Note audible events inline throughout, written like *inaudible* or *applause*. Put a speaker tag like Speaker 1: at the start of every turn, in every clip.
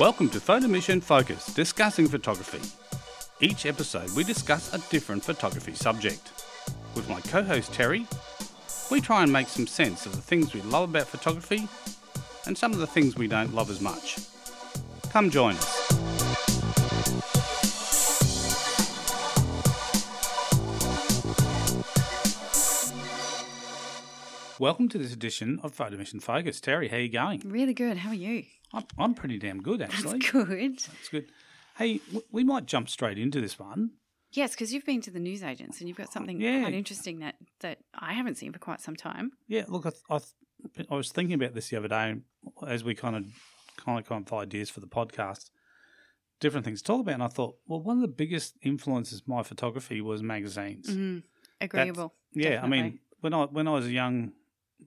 Speaker 1: Welcome to Photo Mission Focus, discussing photography. Each episode, we discuss a different photography subject. With my co host Terry, we try and make some sense of the things we love about photography and some of the things we don't love as much. Come join us. Welcome to this edition of Photo Mission Focus. Terry, how are you going?
Speaker 2: Really good. How are you?
Speaker 1: I'm, I'm pretty damn good, actually.
Speaker 2: That's good.
Speaker 1: That's good. Hey, w- we might jump straight into this one.
Speaker 2: Yes, because you've been to the newsagents and you've got something
Speaker 1: Yeah.
Speaker 2: quite interesting that, that I haven't seen for quite some time.
Speaker 1: Yeah, look, I, th- I, th- I was thinking about this the other day as we kind of kind of come up with ideas for the podcast, different things to talk about. And I thought, well, one of the biggest influences my photography was magazines.
Speaker 2: Mm, agreeable.
Speaker 1: Yeah, I mean, when I when I was young,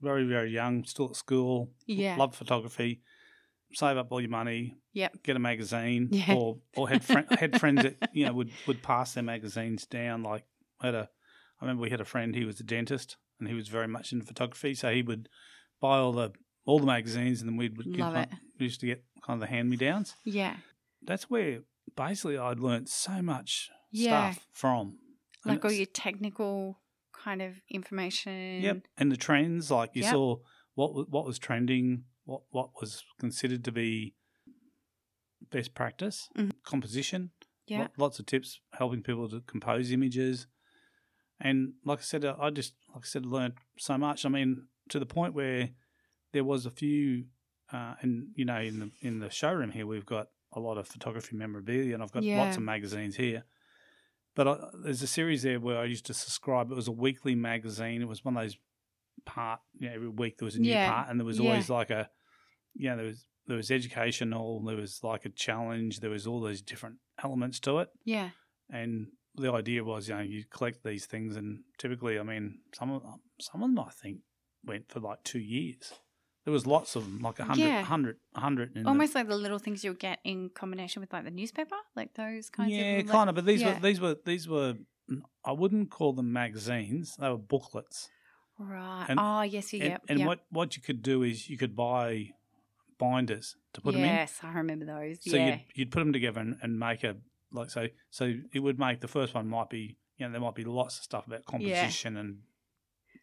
Speaker 1: very very young, still at school,
Speaker 2: Yeah.
Speaker 1: loved photography. Save up all your money,
Speaker 2: Yep.
Speaker 1: get a magazine,
Speaker 2: Yeah.
Speaker 1: or or had friend, had *laughs* friends that you know would would pass their magazines down. Like I had a, I remember we had a friend. He was a dentist, and he was very much into photography. So he would buy all the all the magazines, and then we'd get
Speaker 2: Love it.
Speaker 1: we used to get kind of the hand me downs.
Speaker 2: Yeah.
Speaker 1: That's where basically I'd learnt so much
Speaker 2: Yeah.
Speaker 1: stuff from. And
Speaker 2: Like all your technical kind of information.
Speaker 1: Yep, and the trends like you
Speaker 2: Yep.
Speaker 1: saw what what was trending, what what was considered to be best practice,
Speaker 2: Mhm.
Speaker 1: composition.
Speaker 2: Yeah.
Speaker 1: lo- lots of tips helping people to compose images, and like I said, I I just like I said learned so much. I mean, to the point where there was a few, uh, and you know, in the in the showroom here, we've got a lot of photography memorabilia, and I've got lots of magazines here. But I, there's a series there where I used to subscribe. It was a weekly magazine. It was one of those part. You know, every week there was a new
Speaker 2: Yeah.
Speaker 1: part, and there was
Speaker 2: Yeah.
Speaker 1: always like a, you know, there was there was educational. There was like a challenge. There was all those different elements to it,
Speaker 2: Yeah.
Speaker 1: and the idea was, you know, you collect these things, and typically, I mean, some of them, some of them I think went for like two years. There was lots of them, like a hundred,
Speaker 2: Yeah.
Speaker 1: hundred, a hundred. the-
Speaker 2: Almost like the little things you'll get in combination with like the newspaper, like those kinds
Speaker 1: yeah,
Speaker 2: of. like-
Speaker 1: kind of. But these
Speaker 2: yeah.
Speaker 1: were these were these were. I wouldn't call them magazines. They were booklets.
Speaker 2: Right.
Speaker 1: And-
Speaker 2: oh, yes. Yeah.
Speaker 1: And,
Speaker 2: yep.
Speaker 1: and
Speaker 2: yep.
Speaker 1: what what you could do is you could buy binders to put them in.
Speaker 2: yes, I remember those.
Speaker 1: So
Speaker 2: yeah.
Speaker 1: you'd, you'd put them together and, and make a like so so it would make the first one might be you know there might be lots of stuff about composition and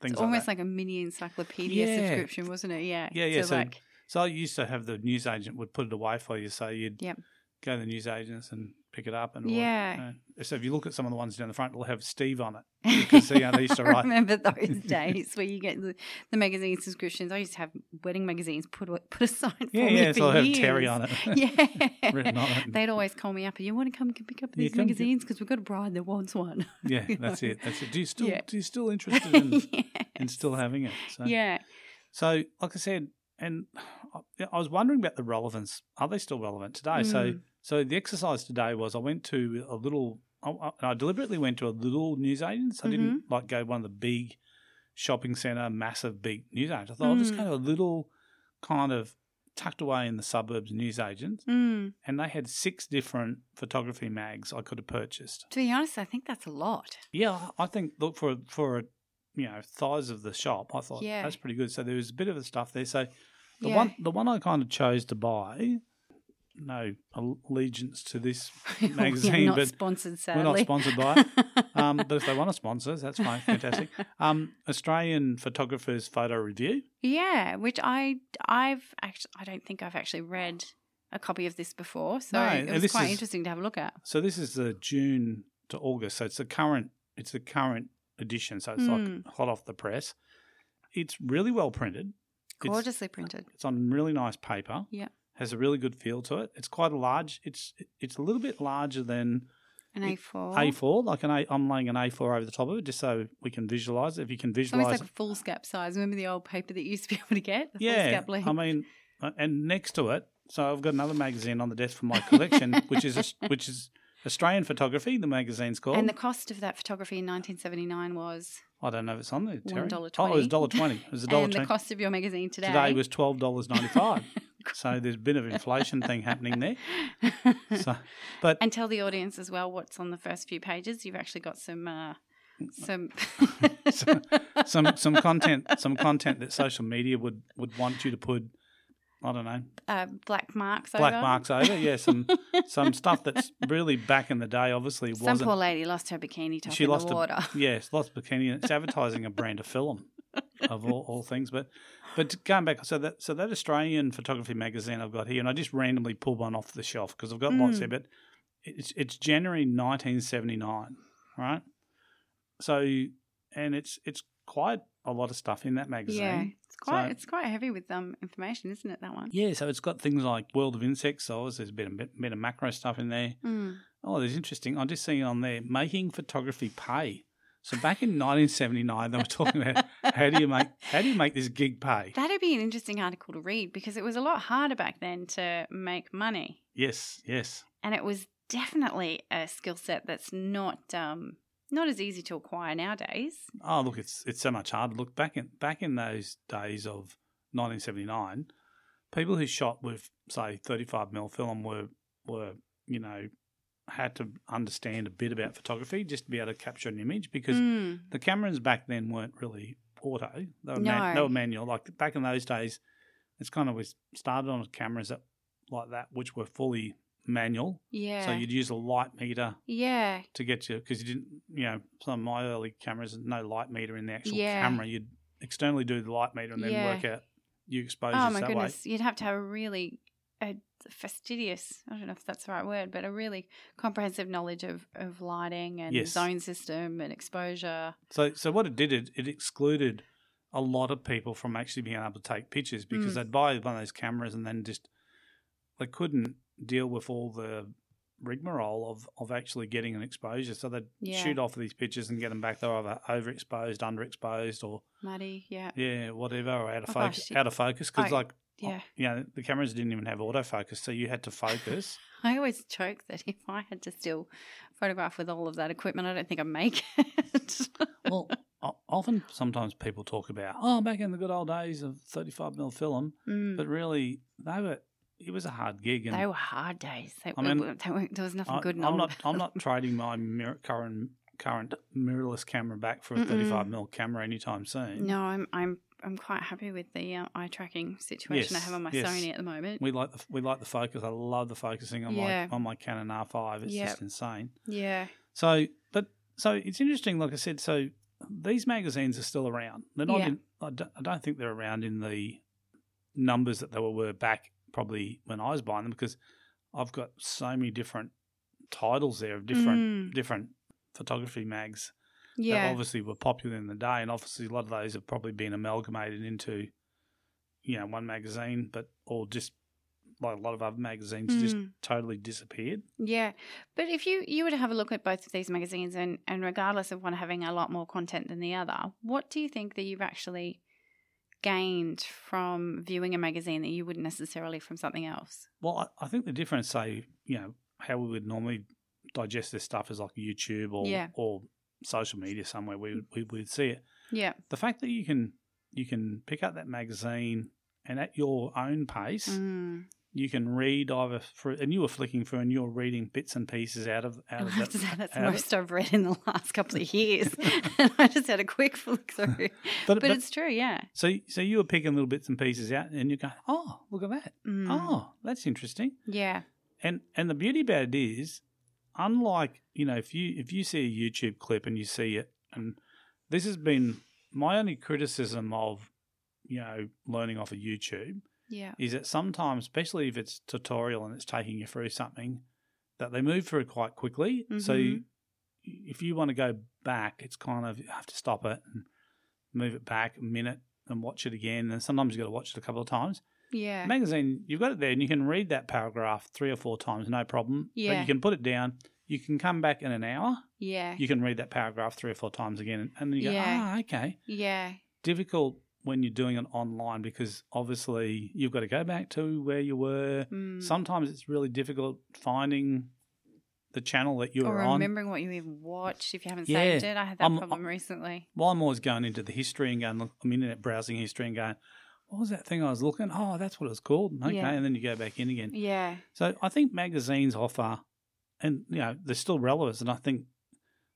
Speaker 1: things
Speaker 2: It's
Speaker 1: like
Speaker 2: almost
Speaker 1: that.
Speaker 2: like a mini encyclopedia
Speaker 1: Yeah.
Speaker 2: subscription, wasn't it? Yeah.
Speaker 1: Yeah, yeah,
Speaker 2: So,
Speaker 1: so-
Speaker 2: like,
Speaker 1: so I used to have the newsagent would put it away for you, so you'd
Speaker 2: Yep.
Speaker 1: go to the newsagents and pick it up and
Speaker 2: Yeah.
Speaker 1: so if you look at some of the ones down the front, it'll have Steve on it. *laughs* You can see how they used to
Speaker 2: I
Speaker 1: write.
Speaker 2: remember those *laughs* days where you get the, the magazine subscriptions. I used to have wedding magazines put put aside for
Speaker 1: Yeah,
Speaker 2: me
Speaker 1: yeah.
Speaker 2: for
Speaker 1: So I'll have. Terry on it. *laughs*
Speaker 2: Yeah.
Speaker 1: Written on it.
Speaker 2: They'd always call me up. You want to come pick up these magazines because we've got a bride that wants one.
Speaker 1: Yeah, that's it. That's it. Do you still
Speaker 2: Yeah.
Speaker 1: do you still interested in, in still having it? So,
Speaker 2: Yeah.
Speaker 1: So, like I said, and *sighs* I- I was wondering about the relevance. Are they still relevant today?
Speaker 2: Mm.
Speaker 1: so the exercise today was I went to a little. I, I- deliberately went to a little newsagents. I didn't
Speaker 2: Mm-hmm.
Speaker 1: like go to one of the big shopping centre, massive big newsagents. I thought I'll just
Speaker 2: Mm.
Speaker 1: go to a little kind of tucked away in the suburbs newsagents,
Speaker 2: Mm.
Speaker 1: and they had six different photography mags I could have purchased.
Speaker 2: To be honest, I think that's a lot.
Speaker 1: Yeah, I think look for for you know size of the shop. I thought
Speaker 2: Yeah.
Speaker 1: that's pretty good. So there was a bit of the stuff there. So the
Speaker 2: Yeah.
Speaker 1: one the one I kind of chose to buy, no allegiance to this *laughs*
Speaker 2: We're
Speaker 1: magazine,
Speaker 2: not
Speaker 1: but
Speaker 2: sponsored,
Speaker 1: we're not sponsored by it. *laughs* Um, but if they want to sponsor us, that's fine, fantastic. Um, Australian Photographers Photo Review.
Speaker 2: Yeah, which I I've actually I don't think I've actually read a copy of this before, so
Speaker 1: No,
Speaker 2: it was quite
Speaker 1: is-
Speaker 2: interesting to have a look at.
Speaker 1: So this is the June to August. So it's the current. It's the current edition. So it's
Speaker 2: Hmm.
Speaker 1: like hot off the press. It's really well printed. It's-
Speaker 2: Gorgeously printed.
Speaker 1: It's on really nice paper.
Speaker 2: Yeah.
Speaker 1: Has a really good feel to it. It's quite a large. It's it's a little bit larger than
Speaker 2: An A4.
Speaker 1: A4. Like an A. I'm laying an A4 over the top of it just so we can visualize it. If you can
Speaker 2: It's
Speaker 1: visualize
Speaker 2: almost like a foolscap size. Remember the old paper that you used to be able to get? The
Speaker 1: yeah. I mean, uh, and next to it, so I've got another magazine on the desk from my collection, *laughs* which is which is Australian Photography. The magazine's called.
Speaker 2: and the cost of that photography in 1979 was,
Speaker 1: I don't know if it's on there. Terry.
Speaker 2: $1.20.
Speaker 1: Oh, it was dollar twenty. It was a *laughs* dollar
Speaker 2: and the cost of your magazine today.
Speaker 1: Today was twelve dollars ninety five. *laughs* so there's a bit of inflation thing happening there. *laughs* So, but
Speaker 2: and tell the audience as well what's on the first few pages. You've actually got some uh, some *laughs* *laughs*
Speaker 1: some some content some content that social media would would want you to put I don't know,
Speaker 2: uh, black marks
Speaker 1: black
Speaker 2: over.
Speaker 1: marks over. Yeah, some some stuff that's really back in the day. Obviously,
Speaker 2: Some
Speaker 1: wasn't.
Speaker 2: poor lady lost her bikini top
Speaker 1: she
Speaker 2: in
Speaker 1: lost
Speaker 2: the water.
Speaker 1: a yes, lost bikini. It's advertising a brand of film of all, all things. But but going back, so that so that Australian photography magazine I've got here, and I just randomly pulled one off the shelf because I've got lots
Speaker 2: Mm.
Speaker 1: here. But it's it's January 1979, right? So and it's it's quite a lot of stuff in that magazine.
Speaker 2: yeah, it's quite
Speaker 1: So-
Speaker 2: it's quite heavy with um information, isn't it? That one.
Speaker 1: Yeah, so it's got things like World of Insects. So there's a bit, a bit, bit of macro stuff in there.
Speaker 2: Mm.
Speaker 1: Oh, there's interesting. I'm just seeing on there making photography pay. So back in 1979, they were talking about *laughs* how do you make how do you make this gig pay?
Speaker 2: That'd be an interesting article to read because it was a lot harder back then to make money,
Speaker 1: Yes, yes.
Speaker 2: and it was definitely a skill set that's not um not as easy to acquire nowadays.
Speaker 1: Oh, look, it's it's so much harder. Look back in back in those days of 1979, people who shot with say 35 mm film were were you know had to understand a bit about photography just to be able to capture an image because
Speaker 2: Mm.
Speaker 1: the cameras back then weren't really auto. They were, man-
Speaker 2: No.
Speaker 1: they were manual. Like back in those days, it's kind of was started on cameras that, like that, which were fully manual.
Speaker 2: Yeah.
Speaker 1: So you'd use a light meter
Speaker 2: yeah.
Speaker 1: to get you because you didn't, you know, some of my early cameras, no light meter in the actual
Speaker 2: Yeah.
Speaker 1: camera. You'd externally do the light meter and then
Speaker 2: Yeah.
Speaker 1: work out your exposures
Speaker 2: Oh my
Speaker 1: that
Speaker 2: goodness, you'd have to have a really a fastidious, I don't know if that's the right word, but a really comprehensive knowledge of, of lighting and
Speaker 1: Yes.
Speaker 2: zone system and exposure.
Speaker 1: So, so what it did, it, it excluded a lot of people from actually being able to take pictures because
Speaker 2: Mm.
Speaker 1: they'd buy one of those cameras and then just they couldn't deal with all the rigmarole of, of actually getting an exposure. So they'd
Speaker 2: Yeah.
Speaker 1: shoot off these pictures and get them back. They're either overexposed, underexposed, or
Speaker 2: Muddy, yeah.
Speaker 1: yeah, whatever, or out of
Speaker 2: Oh,
Speaker 1: focus.
Speaker 2: gosh,
Speaker 1: out of focus because like
Speaker 2: Yeah.
Speaker 1: you know the cameras didn't even have autofocus, so you had to focus. *laughs*
Speaker 2: I always joke that if I had to still photograph with all of that equipment, I don't think I'd make it. *laughs*
Speaker 1: well, often sometimes people talk about oh back in the good old days of thirty five mm film,
Speaker 2: Mm.
Speaker 1: but really they were it was a hard gig and
Speaker 2: They were hard days. They,
Speaker 1: I mean,
Speaker 2: they weren't, there was nothing
Speaker 1: I,
Speaker 2: good
Speaker 1: I'm not I'm not trading my mirror, current current mirrorless camera back for a
Speaker 2: Mm-mm.
Speaker 1: 35 mm camera anytime soon.
Speaker 2: No, I'm I'm I'm quite happy with the uh, eye tracking situation I have on my
Speaker 1: yes.
Speaker 2: Sony at the moment.
Speaker 1: We like the we like the focus. I love the focusing on
Speaker 2: Yeah.
Speaker 1: my on my Canon R5. It's
Speaker 2: Yep.
Speaker 1: just insane.
Speaker 2: yeah.
Speaker 1: So, but so it's interesting. Like I said, so these magazines are still around. They're not.
Speaker 2: Yeah.
Speaker 1: In, I, don't, I don't think they're around in the numbers that they were, were back probably when I was buying them because I've got so many different titles there of different
Speaker 2: Mm.
Speaker 1: different photography mags that
Speaker 2: Yeah.
Speaker 1: obviously were popular in the day, and obviously a lot of those have probably been amalgamated into you know one magazine, but or just like a lot of other magazines just
Speaker 2: Mm.
Speaker 1: totally disappeared.
Speaker 2: Yeah, but if you you were to have a look at both of these magazines, and and regardless of one having a lot more content than the other, what do you think that you've actually gained from viewing a magazine that you wouldn't necessarily from something else?
Speaker 1: Well, I, I think the difference, say, you know, how we would normally digest this stuff is like YouTube or
Speaker 2: Yeah.
Speaker 1: or social media somewhere. We would we would see it.
Speaker 2: Yeah,
Speaker 1: The fact that you can you can pick up that magazine and at your own pace,
Speaker 2: mm.
Speaker 1: you can read either through, and you were flicking through and you were reading bits and pieces out of out of that.
Speaker 2: say that's
Speaker 1: out of-
Speaker 2: most I've read in the last couple of years, *laughs* *laughs* and I just had a quick flick through.
Speaker 1: But,
Speaker 2: But,
Speaker 1: but
Speaker 2: it's true, yeah.
Speaker 1: so so you were picking little bits and pieces out, and you're going, oh, look at that.
Speaker 2: Mm.
Speaker 1: Oh, that's interesting.
Speaker 2: Yeah,
Speaker 1: And and the beauty about it is, unlike you know, if you if you see a YouTube clip and you see it, and this has been my only criticism of you know learning off of YouTube
Speaker 2: yeah,
Speaker 1: is that sometimes, especially if it's tutorial and it's taking you through something, that they move through quite quickly. So
Speaker 2: Mhm.
Speaker 1: if you want to go back, it's kind of you have to stop it and move it back a minute and watch it again. And sometimes you've got to watch it a couple of times
Speaker 2: yeah,
Speaker 1: magazine, you've got it there and you can read that paragraph three or four times, no problem.
Speaker 2: Yeah.
Speaker 1: But you can put it down. You can come back in an hour.
Speaker 2: yeah,
Speaker 1: You can read that paragraph three or four times again. And then you go,
Speaker 2: Yeah.
Speaker 1: ah, okay.
Speaker 2: yeah,
Speaker 1: Difficult when you're doing it online because obviously you've got to go back to where you were.
Speaker 2: mm.
Speaker 1: Sometimes it's really difficult finding the channel that you
Speaker 2: or
Speaker 1: were on.
Speaker 2: remembering what you even watched if you haven't
Speaker 1: Yeah.
Speaker 2: saved it. I had that
Speaker 1: I'm-
Speaker 2: problem recently.
Speaker 1: Well, I'm always going into the history and going, look, I'm internet browsing history and going, what was that thing I was looking? Oh, that's what it was called. Okay.
Speaker 2: Yeah.
Speaker 1: And then you go back in again.
Speaker 2: Yeah,
Speaker 1: So I think magazines offer, and you know, they're still relevant. And I think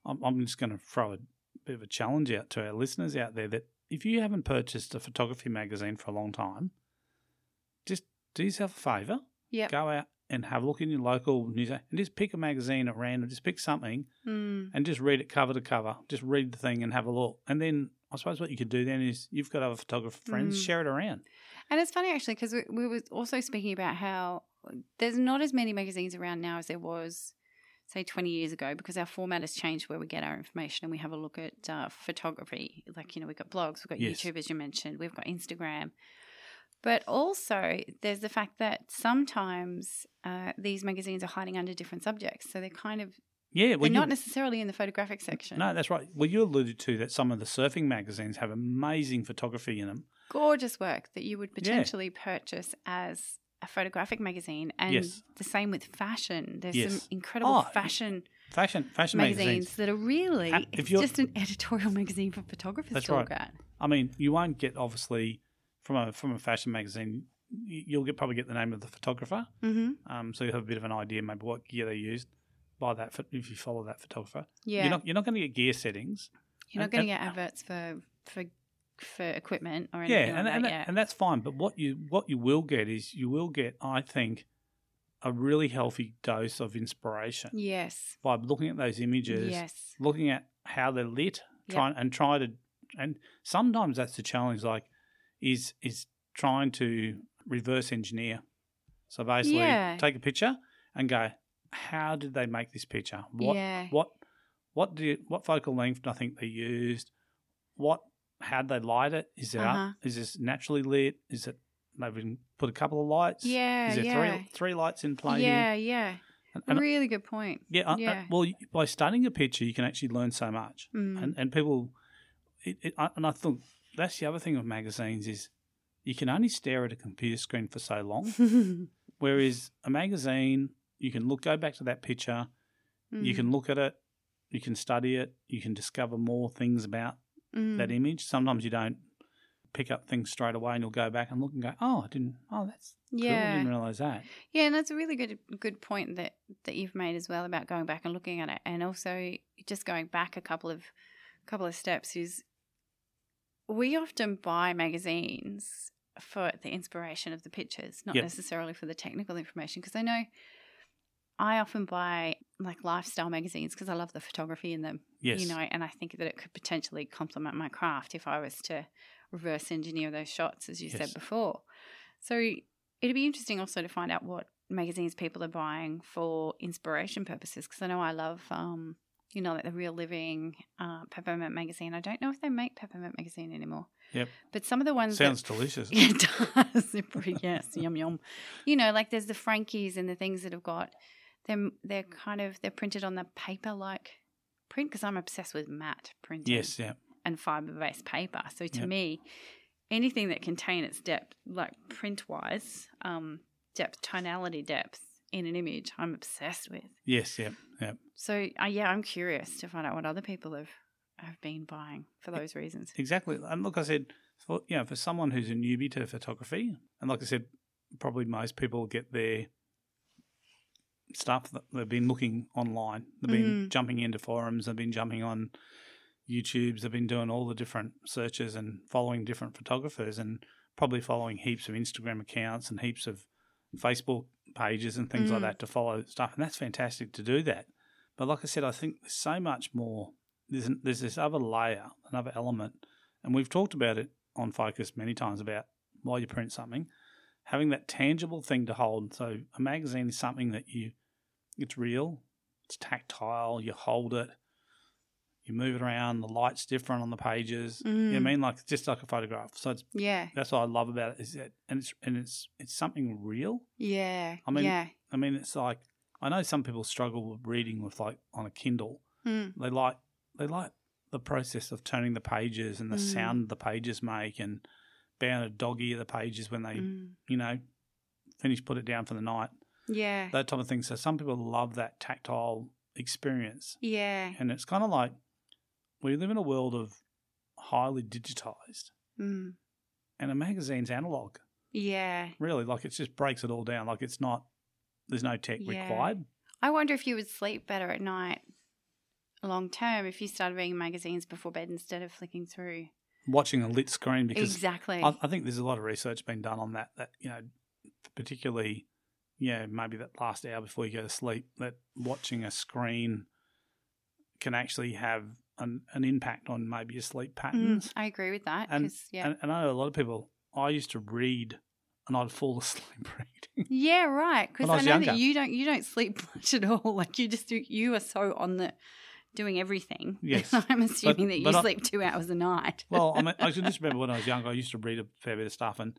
Speaker 1: I'm, I'm just going to throw a bit of a challenge out to our listeners out there that if you haven't purchased a photography magazine for a long time, just do yourself a favour,
Speaker 2: Yep.
Speaker 1: go out and have a look in your local news and just pick a magazine at random, just pick something
Speaker 2: Mm.
Speaker 1: and just read it cover to cover. Just read the thing and have a look. And then I suppose what you could do then is you've got other photographer friends,
Speaker 2: Mm.
Speaker 1: share it around.
Speaker 2: And it's funny actually because we, we were also speaking about how there's not as many magazines around now as there was, say, 20 years ago because our format has changed where we get our information and we have a look at uh, photography. Like, you know, we've got blogs, we've got
Speaker 1: Yes.
Speaker 2: YouTube, as you mentioned, we've got Instagram. But also, there's the fact that sometimes uh, these magazines are hiding under different subjects. So they're kind of,
Speaker 1: Yeah, well,
Speaker 2: they're not necessarily in the photographic section.
Speaker 1: no, that's right. Well, you alluded to that some of the surfing magazines have amazing photography in them.
Speaker 2: gorgeous work that you would potentially purchase as a photographic magazine. And
Speaker 1: Yes.
Speaker 2: the same with fashion. There's
Speaker 1: Yes.
Speaker 2: some incredible
Speaker 1: Oh,
Speaker 2: fashion
Speaker 1: Fashion, fashion
Speaker 2: magazines,
Speaker 1: magazines.
Speaker 2: that are really
Speaker 1: if
Speaker 2: it's just an editorial *laughs* magazine for photographers
Speaker 1: That's
Speaker 2: to
Speaker 1: right.
Speaker 2: look at.
Speaker 1: I mean, you won't get obviously from a from a fashion magazine. You'll get probably get the name of the photographer,
Speaker 2: Mm-hmm.
Speaker 1: um, so you have a bit of an idea maybe what gear they used. By that, if you follow that photographer,
Speaker 2: Yeah,
Speaker 1: you're not you're not going to get gear settings.
Speaker 2: you're not going to get adverts for for for equipment or anything
Speaker 1: Yeah,
Speaker 2: like
Speaker 1: and
Speaker 2: that
Speaker 1: and, and that's fine. But what you what you will get is you will get, I think, a really healthy dose of inspiration
Speaker 2: yes,
Speaker 1: by looking at those images,
Speaker 2: yes,
Speaker 1: looking at how they're lit,
Speaker 2: Yep.
Speaker 1: trying and try to, and sometimes that's the challenge. Like, is is trying to reverse engineer. So basically,
Speaker 2: Yeah.
Speaker 1: take a picture and go, how did they make this picture? What
Speaker 2: yeah,
Speaker 1: what what do you, what focal length do I think they used? What how did they light it? Is it
Speaker 2: Uh-huh.
Speaker 1: up? Is this naturally lit? Is it been put a couple of lights?
Speaker 2: yeah,
Speaker 1: Is there
Speaker 2: yeah,
Speaker 1: three three lights in play
Speaker 2: yeah,
Speaker 1: here?
Speaker 2: yeah.
Speaker 1: And, and-
Speaker 2: really good point.
Speaker 1: yeah, I- I-
Speaker 2: yeah.
Speaker 1: well, by studying a picture, you can actually learn so much,
Speaker 2: Mm.
Speaker 1: and and people, it, it, and I think that's the other thing with magazines is you can only stare at a computer screen for so long. *laughs* Whereas a magazine, you can look go back to that picture, you
Speaker 2: Mm.
Speaker 1: can look at it, you can study it, you can discover more things about
Speaker 2: Mm.
Speaker 1: that image. Sometimes you don't pick up things straight away, and you'll go back and look and go, "Oh, I didn't. Oh, that's cool. I didn't realize that."
Speaker 2: Yeah, and that's a really good good point that that you've made as well about going back and looking at it, and also just going back a couple of couple of steps is we often buy magazines for the inspiration of the pictures, not
Speaker 1: Yep.
Speaker 2: necessarily for the technical information. Because I know I often buy like lifestyle magazines because I love the photography in them,
Speaker 1: Yes.
Speaker 2: you know, and I think that it could potentially complement my craft if I was to reverse engineer those shots, as you
Speaker 1: Yes.
Speaker 2: said before. So it'd be interesting also to find out what magazines people are buying for inspiration purposes because I know I love, um, you know, like the Real Living uh, Peppermint magazine. I don't know if they make Peppermint magazine anymore.
Speaker 1: Yep.
Speaker 2: But some of the ones
Speaker 1: Sounds
Speaker 2: that,
Speaker 1: delicious. *laughs*
Speaker 2: it does. *laughs* Yes, yum yum. You know, like there's the Frankies and the things that have got them. They're kind of they're printed on the paper like print because I'm obsessed with matte printing
Speaker 1: Yes. Yeah.
Speaker 2: and fiber based paper. So to
Speaker 1: Yep.
Speaker 2: me, anything that contain its depth, like print wise, um, depth, tonality depth in an image, I'm obsessed with.
Speaker 1: Yes. Yeah. Yeah.
Speaker 2: So uh, yeah, I'm curious to find out what other people have have been buying for those reasons.
Speaker 1: Exactly. And look, I said, for, you know, for someone who's a newbie to photography, and like I said, probably most people get their stuff that they've been looking online. They've been
Speaker 2: Mhm.
Speaker 1: jumping into forums. They've been jumping on YouTube's. They've been doing all the different searches and following different photographers and probably following heaps of Instagram accounts and heaps of Facebook pages and things like
Speaker 2: Mm.
Speaker 1: that to follow stuff. And that's fantastic to do that. But like I said, I think there's so much more. There's there's this other layer, another element, and we've talked about it on Focus many times about why you print something, having that tangible thing to hold. So a magazine is something that you, it's real, it's tactile. You hold it, you move it around. The light's different on the pages. You know what I
Speaker 2: Mm.
Speaker 1: mean? Like it's just like a photograph. So it's
Speaker 2: Yeah,
Speaker 1: that's what I love about it is that, and it's and it's it's something real.
Speaker 2: yeah,
Speaker 1: I mean-
Speaker 2: yeah.
Speaker 1: I mean, it's like I know some people struggle with reading with like on a Kindle.
Speaker 2: Mm.
Speaker 1: They like they like the process of turning the pages and the
Speaker 2: Mm.
Speaker 1: sound the pages make and being a dog ear the pages when they
Speaker 2: Mm.
Speaker 1: you know finish put it down for the night
Speaker 2: Yeah,
Speaker 1: that type of thing. So some people love that tactile experience,
Speaker 2: yeah.
Speaker 1: and it's kind of like we live in a world of highly digitized,
Speaker 2: Mm.
Speaker 1: and a magazine's analog.
Speaker 2: Yeah.
Speaker 1: Really, like it just breaks it all down. Like it's not there's no tech
Speaker 2: Yeah.
Speaker 1: required.
Speaker 2: I wonder if you would sleep better at night long term if you started reading magazines before bed instead of flicking through.
Speaker 1: Watching a lit screen because
Speaker 2: exactly.
Speaker 1: I, I think there's a lot of research been done on that. That you know, particularly, yeah, maybe that last hour before you go to sleep, that watching a screen can actually have an, an impact on maybe your sleep patterns.
Speaker 2: Mm, I agree with that.
Speaker 1: And-
Speaker 2: yeah.
Speaker 1: And, and I know a lot of people. I used to read, and I'd fall *laughs* asleep reading.
Speaker 2: Yeah, right. Because
Speaker 1: I
Speaker 2: I know
Speaker 1: younger.
Speaker 2: that you don't you don't sleep *laughs* much at all. Like you just do, you are so on the doing everything. *laughs*
Speaker 1: Yes.
Speaker 2: I'm assuming that you
Speaker 1: but I-
Speaker 2: sleep two hours a night. *laughs*
Speaker 1: Well, I, mean, I can *laughs* just remember when I was younger, I used to read a fair bit of stuff, and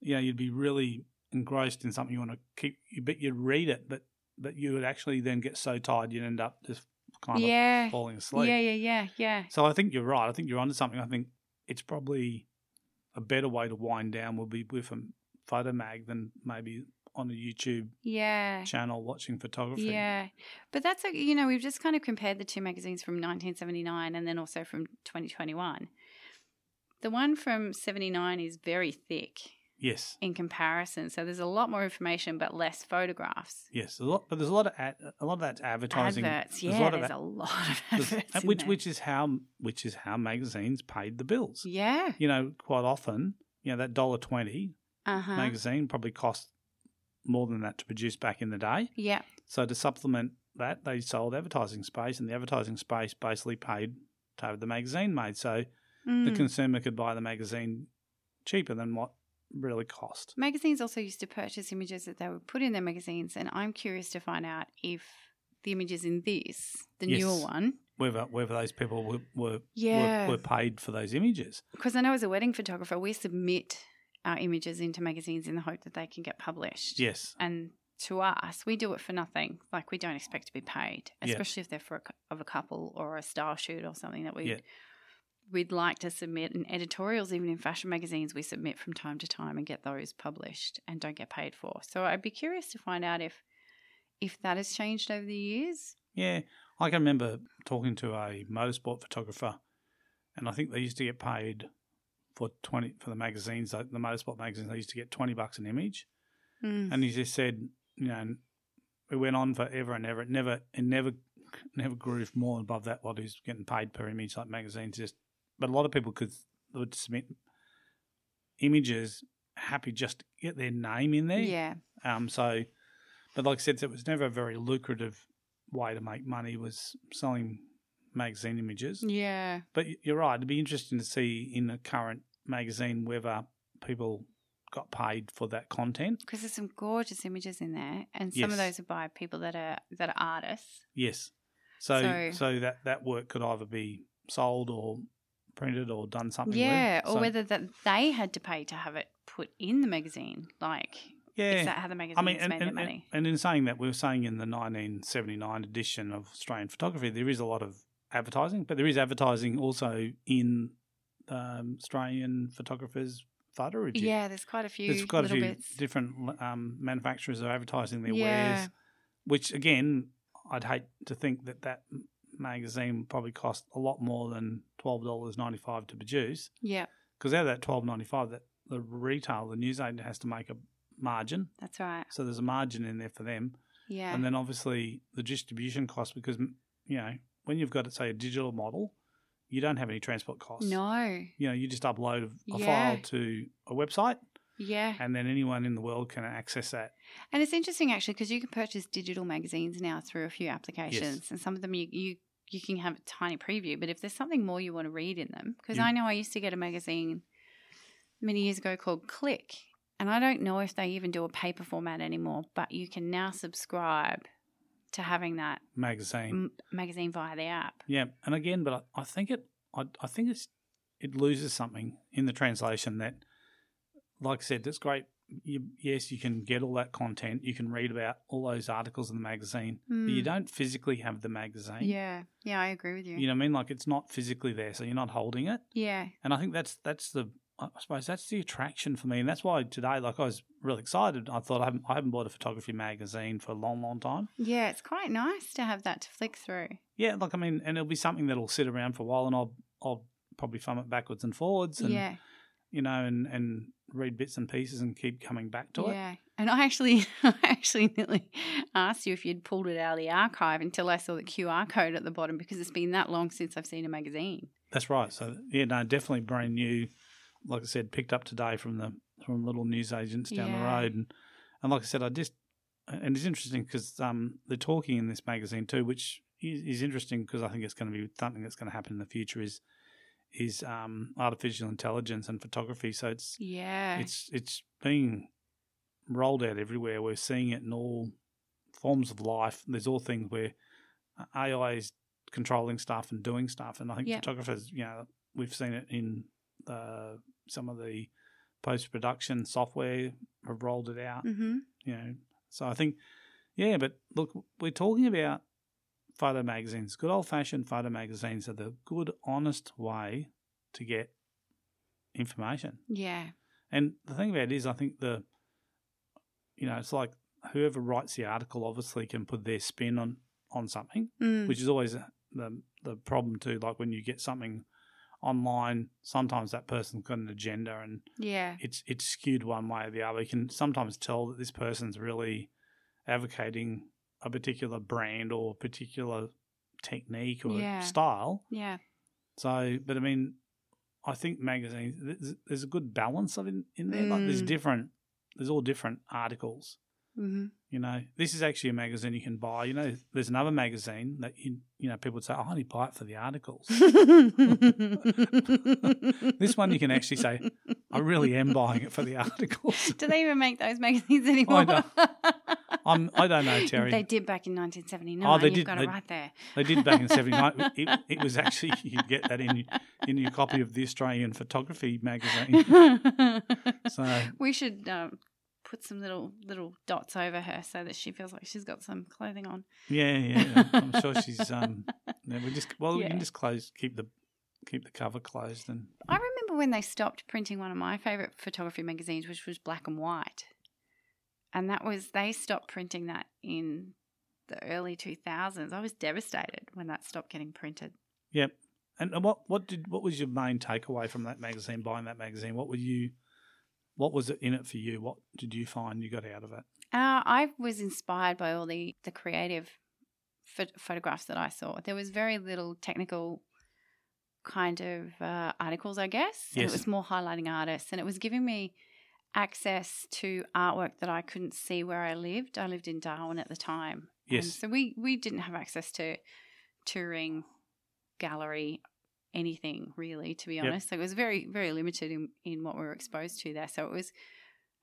Speaker 1: you know, you'd be really engrossed in something you want to keep. You bet you'd read it, but but you would actually then get so tired you'd end up just kind of
Speaker 2: yeah,
Speaker 1: falling asleep.
Speaker 2: yeah, yeah, yeah, yeah.
Speaker 1: So I think you're right. I think you're onto something. I think it's probably a better way to wind down would be with a photo mag than maybe on a YouTube
Speaker 2: Yeah.
Speaker 1: channel watching photography.
Speaker 2: Yeah, but that's a, you know we've just kind of compared the two magazines from 1979 and then also from 2021. The one from 79 is very thick
Speaker 1: Yes.
Speaker 2: in comparison, so there's a lot more information but less photographs.
Speaker 1: Yes. A lot, but there's a lot of ad, a lot of that's advertising.
Speaker 2: Adverts,
Speaker 1: There's
Speaker 2: yeah,
Speaker 1: a lot of
Speaker 2: there's
Speaker 1: a-
Speaker 2: a lot of adverts,
Speaker 1: which
Speaker 2: there.
Speaker 1: which is how which is how magazines paid the bills.
Speaker 2: yeah,
Speaker 1: You know, quite often, you know, that dollar twenty
Speaker 2: uh huh,
Speaker 1: magazine probably cost more than that to produce back in the day.
Speaker 2: yeah,
Speaker 1: So to supplement that, they sold advertising space, and the advertising space basically paid to have the magazine made. So the
Speaker 2: Mm.
Speaker 1: consumer could buy the magazine cheaper than what really cost.
Speaker 2: Magazines also used to purchase images that they would put in their magazines, and I'm curious to find out if the images in this, the
Speaker 1: Yes.
Speaker 2: newer one,
Speaker 1: Whether whether those people were were,
Speaker 2: Yeah.
Speaker 1: were, were paid for those images.
Speaker 2: because I know as a wedding photographer, we submit our images into magazines in the hope that they can get published.
Speaker 1: Yes.
Speaker 2: And to us, we do it for nothing. Like we don't expect to be paid,
Speaker 1: Yeah.
Speaker 2: especially if they're for a, of a couple or a style shoot or something that we.
Speaker 1: Yeah.
Speaker 2: We'd like to submit and editorials, even in fashion magazines, we submit from time to time and get those published and don't get paid for. So I'd be curious to find out if if that has changed over the years.
Speaker 1: Yeah, I can remember talking to a motorsport photographer, and I think they used to get paid for twenty for the magazines, like the motorsport magazines. They used to get twenty bucks an image,
Speaker 2: Mm.
Speaker 1: and he just said, you know, it went on forever and ever. It never, it never, never grew more above that. What he's getting paid per image, like magazines, just. But a lot of people could would submit images happy just to get their name in there.
Speaker 2: Yeah.
Speaker 1: Um, so, but like I said, it was never a very lucrative way to make money was selling magazine images.
Speaker 2: Yeah.
Speaker 1: But you're right; it'd be interesting to see in the current magazine whether people got paid for that content.
Speaker 2: Because there's some gorgeous images in there, and some of those are by people that are that are artists.
Speaker 1: Yes. So, so,
Speaker 2: So-
Speaker 1: that that work could either be sold or printed or done something.
Speaker 2: Yeah,
Speaker 1: with.
Speaker 2: or
Speaker 1: So,
Speaker 2: whether that they had to pay to have it put in the magazine. Like,
Speaker 1: yeah.
Speaker 2: is that how the magazines
Speaker 1: I mean, and,
Speaker 2: made their
Speaker 1: and,
Speaker 2: money?
Speaker 1: and in saying that, we were saying in the 1979 edition of Australian Photography, there is a lot of advertising, but there is advertising also in um, Australian photographers' photo review.
Speaker 2: yeah, there's quite a few
Speaker 1: There's quite a few
Speaker 2: bits.
Speaker 1: different um, manufacturers are advertising their
Speaker 2: Yeah.
Speaker 1: wares, which again, I'd hate to think that that magazine probably cost a lot more than twelve dollars ninety five to produce,
Speaker 2: Yeah,
Speaker 1: because out of that twelve ninety five, that the retail, the newsagent has to make a margin,
Speaker 2: that's right.
Speaker 1: so there's a margin in there for them.
Speaker 2: Yeah,
Speaker 1: And then obviously the distribution cost because you know when you've got say a digital model, you don't have any transport costs.
Speaker 2: no,
Speaker 1: You know, you just upload a
Speaker 2: Yeah.
Speaker 1: file to a website,
Speaker 2: yeah,
Speaker 1: and then anyone in the world can access that.
Speaker 2: and it's interesting actually because you can purchase digital magazines now through a few applications, and some of them you you you can have a tiny preview. But if there's something more you want to read in them, because I know I used to get a magazine many years ago called Click, and I don't know if they even do a paper format anymore, but you can now subscribe to having that
Speaker 1: Magazine,
Speaker 2: m- magazine via the app.
Speaker 1: yeah. And again, but I, I think it, I, I think it's, it loses something in the translation that, like I said, that's great. You, yes, you can get all that content. You can read about all those articles in the magazine, but you
Speaker 2: Mm.
Speaker 1: don't physically have the magazine.
Speaker 2: Yeah, yeah, I agree with you.
Speaker 1: You know what I mean? Like it's not physically there, so you're not holding it.
Speaker 2: yeah,
Speaker 1: And I think that's that's the I suppose that's the attraction for me, and that's why today, like I was really excited. I thought I haven't I haven't bought a photography magazine for a long, long time.
Speaker 2: yeah, it's quite nice to have that to flick through.
Speaker 1: Yeah, like I mean, and it'll be something that'll sit around for a while, and I'll I'll probably thumb it backwards and forwards, and
Speaker 2: yeah,
Speaker 1: you know, and and read bits and pieces and keep coming back to it.
Speaker 2: yeah. And I actually, *laughs* I actually nearly asked you if you'd pulled it out of the archive until I saw the QR code at the bottom because it's been that long since I've seen a magazine.
Speaker 1: That's right. So yeah, no, definitely brand new. Like I said, picked up today from the from little newsagents down the road, and And like I said, I just and it's interesting because um, they're talking in this magazine too, which is, is interesting because I think it's going to be something that's going to happen in the future. Is is um, artificial intelligence and photography? So it's
Speaker 2: Yeah.
Speaker 1: it's it's being rolled out everywhere. We're seeing it in all forms of life. There's all things where AI is controlling stuff and doing stuff, and I think
Speaker 2: Yep.
Speaker 1: photographers, you know, we've seen it in the, some of the post production software have rolled it out.
Speaker 2: mm-hmm.
Speaker 1: You know, so I think, yeah, but look, we're talking about photo magazines. Good old fashioned photo magazines are the good, honest way to get information.
Speaker 2: Yeah.
Speaker 1: And the thing about it is, I think the, you know, it's like whoever writes the article obviously can put their spin on on something,
Speaker 2: Mm.
Speaker 1: which is always the the problem too. Like when you get something online, sometimes that person's got an agenda and
Speaker 2: yeah.
Speaker 1: it's it's skewed one way or the other. You can sometimes tell that this person's really advocating a particular brand or particular technique or
Speaker 2: Yeah.
Speaker 1: style.
Speaker 2: Yeah.
Speaker 1: So, but I mean, I think magazines there's, there's a good balance of in, in there. Like there's
Speaker 2: Mm.
Speaker 1: different, there's all different articles.
Speaker 2: Mm-hmm.
Speaker 1: You know, this is actually a magazine you can buy. You know, there's another magazine that you you know people would say, "Oh, I only buy it for the articles." *laughs* this one you can actually say, "I really am buying it for the articles." *laughs*
Speaker 2: Do they even make those magazines anymore?
Speaker 1: don't- *laughs* I'm I don't know, Terry.
Speaker 2: They did back in 1979.
Speaker 1: Oh, they
Speaker 2: You've
Speaker 1: did.
Speaker 2: got
Speaker 1: They-
Speaker 2: it right there.
Speaker 1: They did back in '79. It, it was actually you'd get that in in your copy of the Australian Photography magazine. So
Speaker 2: we should um, put some little little dots over her so that she feels like she's got some clothing on.
Speaker 1: yeah, yeah, *laughs* I'm sure she's. Um, yeah, we just well, we can just close, keep the keep the cover closed, and
Speaker 2: I remember when they stopped printing one of my favorite photography magazines, which was black and white, and that was they stopped printing that in the early 2000s. I was devastated when that stopped getting printed.
Speaker 1: yep. And and what what did what was your main takeaway from that magazine? Buying that magazine, what were you? What was it in it for you? What did you find you got out of it?
Speaker 2: Uh, I was inspired by all the the creative pho- photographs that I saw. There was very little technical kind of uh, articles, I guess. And
Speaker 1: Yes.
Speaker 2: it was more highlighting artists, and it was giving me access to artwork that I couldn't see where I lived. I lived in Darwin at the time, and
Speaker 1: Yes.
Speaker 2: so we we didn't have access to touring, gallery, anything really. To be
Speaker 1: Yep.
Speaker 2: honest, so it was very very limited in in what we were exposed to there. So it was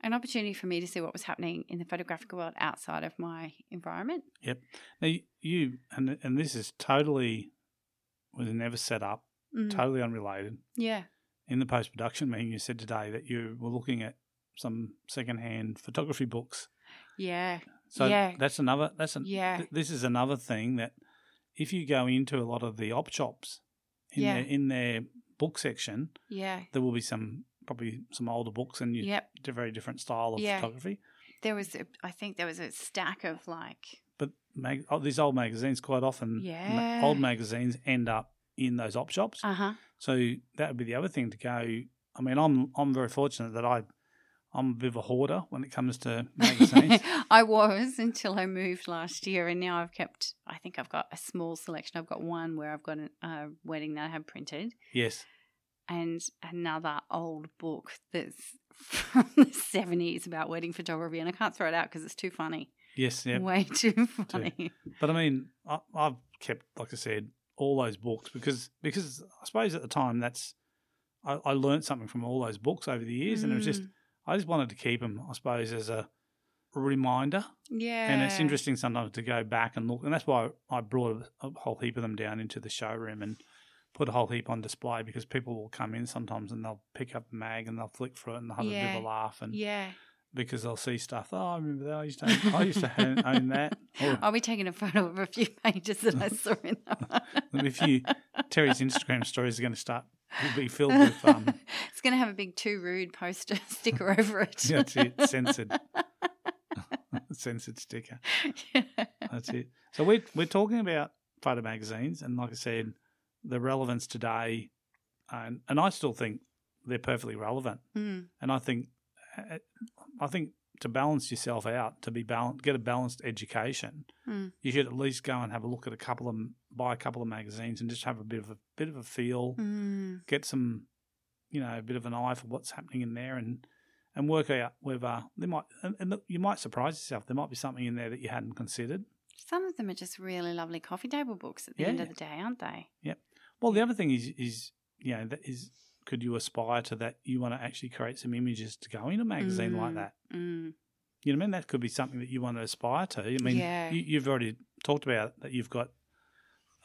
Speaker 2: an opportunity for me to see what was happening in the photographic world outside of my environment. Yep.
Speaker 1: Now you- you and and this is totally was never set up,
Speaker 2: Mm.
Speaker 1: totally unrelated.
Speaker 2: Yeah.
Speaker 1: in the post production meeting, you said today that you were looking at some secondhand photography books.
Speaker 2: Yeah.
Speaker 1: So
Speaker 2: Yeah.
Speaker 1: that's another. That's an,
Speaker 2: Yeah.
Speaker 1: th- This is another thing that if you go into a lot of the op shops in
Speaker 2: Yeah.
Speaker 1: their in their book section,
Speaker 2: Yeah.
Speaker 1: there will be some probably some older books and you,
Speaker 2: Yep.
Speaker 1: a very different style of
Speaker 2: Yeah.
Speaker 1: photography.
Speaker 2: There was, a, I think there was a stack of like,
Speaker 1: But mag- oh, these old magazines quite often, ma-
Speaker 2: Yeah.
Speaker 1: old magazines end up in those op shops.
Speaker 2: uh huh.
Speaker 1: So that would be the other thing to go. I mean, I'm I'm very fortunate that I I'm a bit of a hoarder when it comes to *laughs* magazines.
Speaker 2: I was until I moved last year, and now I've kept. I think I've got a small selection. I've got one where I've got a uh, wedding that I have printed,
Speaker 1: yes,
Speaker 2: and another old book that's *laughs* from the seventies about wedding photography, and I can't throw it out because it's too funny.
Speaker 1: yes, yeah.
Speaker 2: Way *laughs* too funny.
Speaker 1: But I mean, I, I've kept, like I said, all those books because because I suppose at the time that's I, I learned something from all those books over the years, and it was just
Speaker 2: Mm.
Speaker 1: I just wanted to keep them, I suppose, as a reminder.
Speaker 2: yeah,
Speaker 1: And it's interesting sometimes to go back and look, and that's why I brought a, whole heap of them down into the showroom and put a whole heap on display because people will come in sometimes and they'll pick up a mag and they'll flick through it and they'll have a bit of a laugh and
Speaker 2: Yeah,
Speaker 1: because they'll see stuff. Oh, I remember that. I used to own, I used to own, own that. *laughs* Or
Speaker 2: I'll be taking a photo of a few *laughs* pages that I saw in that one.
Speaker 1: if you Terry's Instagram stories are going to start will be filled *laughs* with um
Speaker 2: it's going to have a big too rude poster sticker over it.
Speaker 1: that's it censored censored sticker.
Speaker 2: Yeah.
Speaker 1: That's it. So we're we're talking about photo magazines, and like I said, the relevance today, and and I still think they're perfectly relevant.
Speaker 2: Mm.
Speaker 1: And I think, uh, I think to balance yourself out, to be balanced, get a balanced education,
Speaker 2: Mm.
Speaker 1: you should at least go and have a look at a couple of buy a couple of magazines and just have a bit of a bit of a feel,
Speaker 2: Mm.
Speaker 1: get some, you know, a bit of an eye for what's happening in there, and and work out whether they might. And, and look, you might surprise yourself. There might be something in there that you hadn't considered.
Speaker 2: Some of them are just really lovely coffee table books at the end
Speaker 1: Yeah.
Speaker 2: of the day, aren't they? Yep.
Speaker 1: Well, the other thing is is you know that is could you aspire to that? You want to actually create some images to go in a magazine like
Speaker 2: Mm.
Speaker 1: that.
Speaker 2: Mm.
Speaker 1: You know what I mean? That could be something that you want to aspire to. I mean,
Speaker 2: Yeah.
Speaker 1: you, you've already talked about that. You've got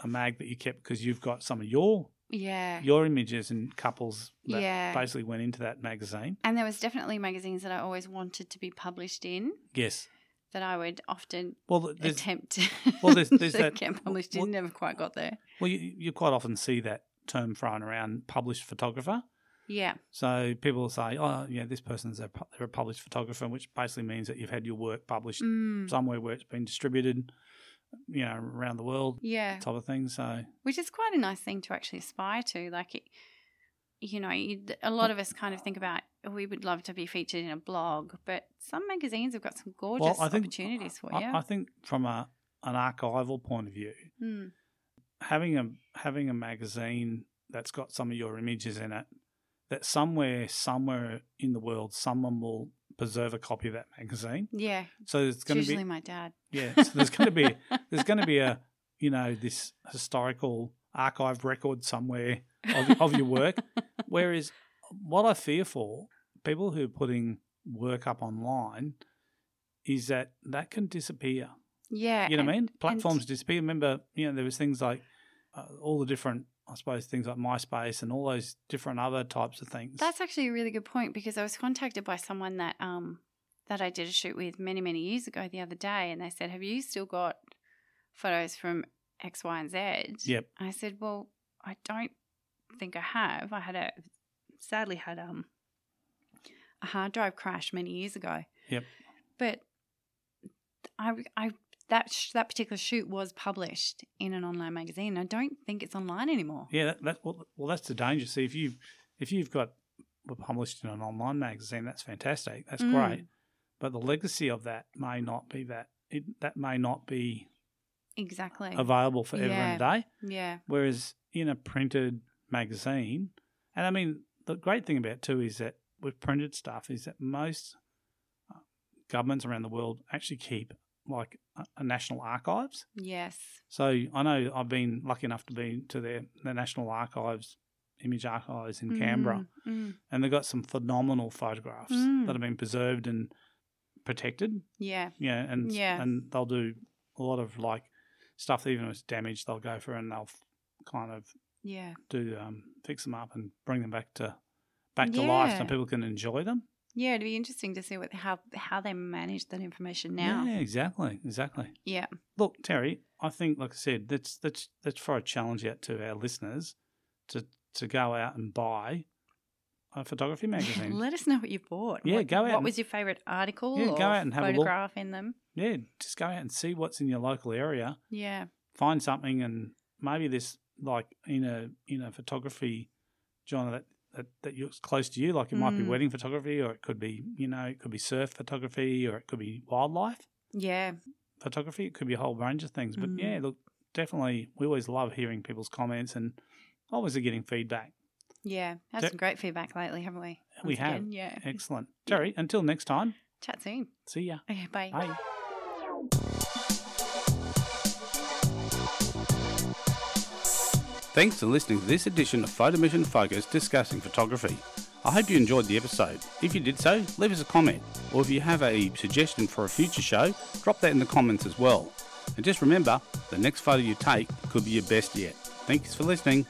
Speaker 1: a mag that you kept because you've got some of your
Speaker 2: Yeah.
Speaker 1: your images and couples that
Speaker 2: Yeah.
Speaker 1: basically went into that magazine.
Speaker 2: And there was definitely magazines that I always wanted to be published in
Speaker 1: Yes.
Speaker 2: that I would often
Speaker 1: Well,
Speaker 2: attempt to, *laughs*
Speaker 1: well, there's- there's that-
Speaker 2: get published
Speaker 1: well-
Speaker 2: in. Never quite got there.
Speaker 1: well, you, you quite often see that term thrown around, published photographer.
Speaker 2: Yeah.
Speaker 1: So people say, "Oh, yeah, this person's a, they're a published photographer," which basically means that you've had your work published
Speaker 2: Mm.
Speaker 1: somewhere where it's been distributed, you know, around the world,
Speaker 2: Yeah.
Speaker 1: type of thing. So
Speaker 2: Which is quite a nice thing to actually aspire to. Like, it, you know, you, a lot of us kind of think about we would love to be featured in a blog, but some magazines have got some gorgeous
Speaker 1: I think-
Speaker 2: opportunities for
Speaker 1: I,
Speaker 2: you.
Speaker 1: I think from a an archival point of view,
Speaker 2: Mm.
Speaker 1: Having a having a magazine that's got some of your images in it, that somewhere somewhere in the world someone will preserve a copy of that magazine.
Speaker 2: Yeah.
Speaker 1: So it's going to
Speaker 2: usually
Speaker 1: be
Speaker 2: my dad.
Speaker 1: yeah. So there's going to be *laughs* there's going to be a you know this historical archive record somewhere of, of your work. *laughs* Whereas what I fear for people who are putting work up online is that that can disappear.
Speaker 2: Yeah.
Speaker 1: You know what I mean? Platforms disappear. Remember, you know, there was things like uh, all the different, I suppose, things like MySpace and all those different other types of things.
Speaker 2: That's actually a really good point because I was contacted by someone that um that I did a shoot with many many years ago the other day, and they said, "Have you still got photos from X, Y, and Z?"
Speaker 1: Yep.
Speaker 2: I said, "Well, I don't think I have. I had a sadly had um a hard drive crash many years ago.
Speaker 1: Yep.
Speaker 2: But I I that sh- that particular shoot was published in an online magazine. I don't think it's online anymore.
Speaker 1: Yeah, that, that well, well, that's the danger. See, if you if you've got published in an online magazine, that's fantastic. That's
Speaker 2: Mm.
Speaker 1: great. But the legacy of that may not be that. It, that may not be
Speaker 2: Exactly.
Speaker 1: available for and a day.
Speaker 2: yeah.
Speaker 1: Whereas in a printed magazine, and I mean, the great thing about it too is that with printed stuff is that most uh, governments around the world actually keep like a, a national archives.
Speaker 2: Yes.
Speaker 1: So I know I've been lucky enough to be to their the National Archives, Image Archives in Canberra,
Speaker 2: Mm, mm.
Speaker 1: and they've got some phenomenal photographs
Speaker 2: Mm.
Speaker 1: that have been preserved and protected.
Speaker 2: Yeah.
Speaker 1: Yeah, and
Speaker 2: Yeah.
Speaker 1: and they'll do a lot of like stuff even if it's damaged, they'll go for and they'll kind of
Speaker 2: Yeah.
Speaker 1: do um, fix them up and bring them back to back to life so people can enjoy them.
Speaker 2: Yeah, it'd be interesting to see what how how they manage that information now.
Speaker 1: Yeah, exactly, exactly.
Speaker 2: Yeah.
Speaker 1: Look, Terry, I think, like I said, that's that's that's for a challenge out to our listeners to to go out and buy a photography *laughs* magazine.
Speaker 2: Let us know what you bought.
Speaker 1: Yeah,
Speaker 2: what,
Speaker 1: go out
Speaker 2: What
Speaker 1: and-
Speaker 2: was your favorite article?
Speaker 1: Yeah,
Speaker 2: or
Speaker 1: go out and have a look.
Speaker 2: photograph in them.
Speaker 1: yeah, just go out and see what's in your local area.
Speaker 2: Yeah.
Speaker 1: Find something, and maybe this like in a in a photography genre that. That, that looks close to you, like it might be
Speaker 2: Mm.
Speaker 1: wedding photography, or it could be, you know, it could be surf photography, or it could be wildlife.
Speaker 2: Yeah.
Speaker 1: photography. It could be a whole range of things. But
Speaker 2: Mm.
Speaker 1: yeah, look, definitely, we always love hearing people's comments and always are getting feedback.
Speaker 2: Yeah. Had
Speaker 1: So-
Speaker 2: some great feedback lately, haven't we?
Speaker 1: We have.
Speaker 2: again, Yeah.
Speaker 1: Excellent. Jerry, until next time,
Speaker 2: Chat soon.
Speaker 1: see ya.
Speaker 2: Okay, bye.
Speaker 1: Bye.
Speaker 3: Thanks for listening to this edition of Photo Mission Focus discussing photography. I hope you enjoyed the episode. If you did so, leave us a comment, or if you have a suggestion for a future show, drop that in the comments as well. And just remember, the next photo you take could be your best yet. Thanks for listening.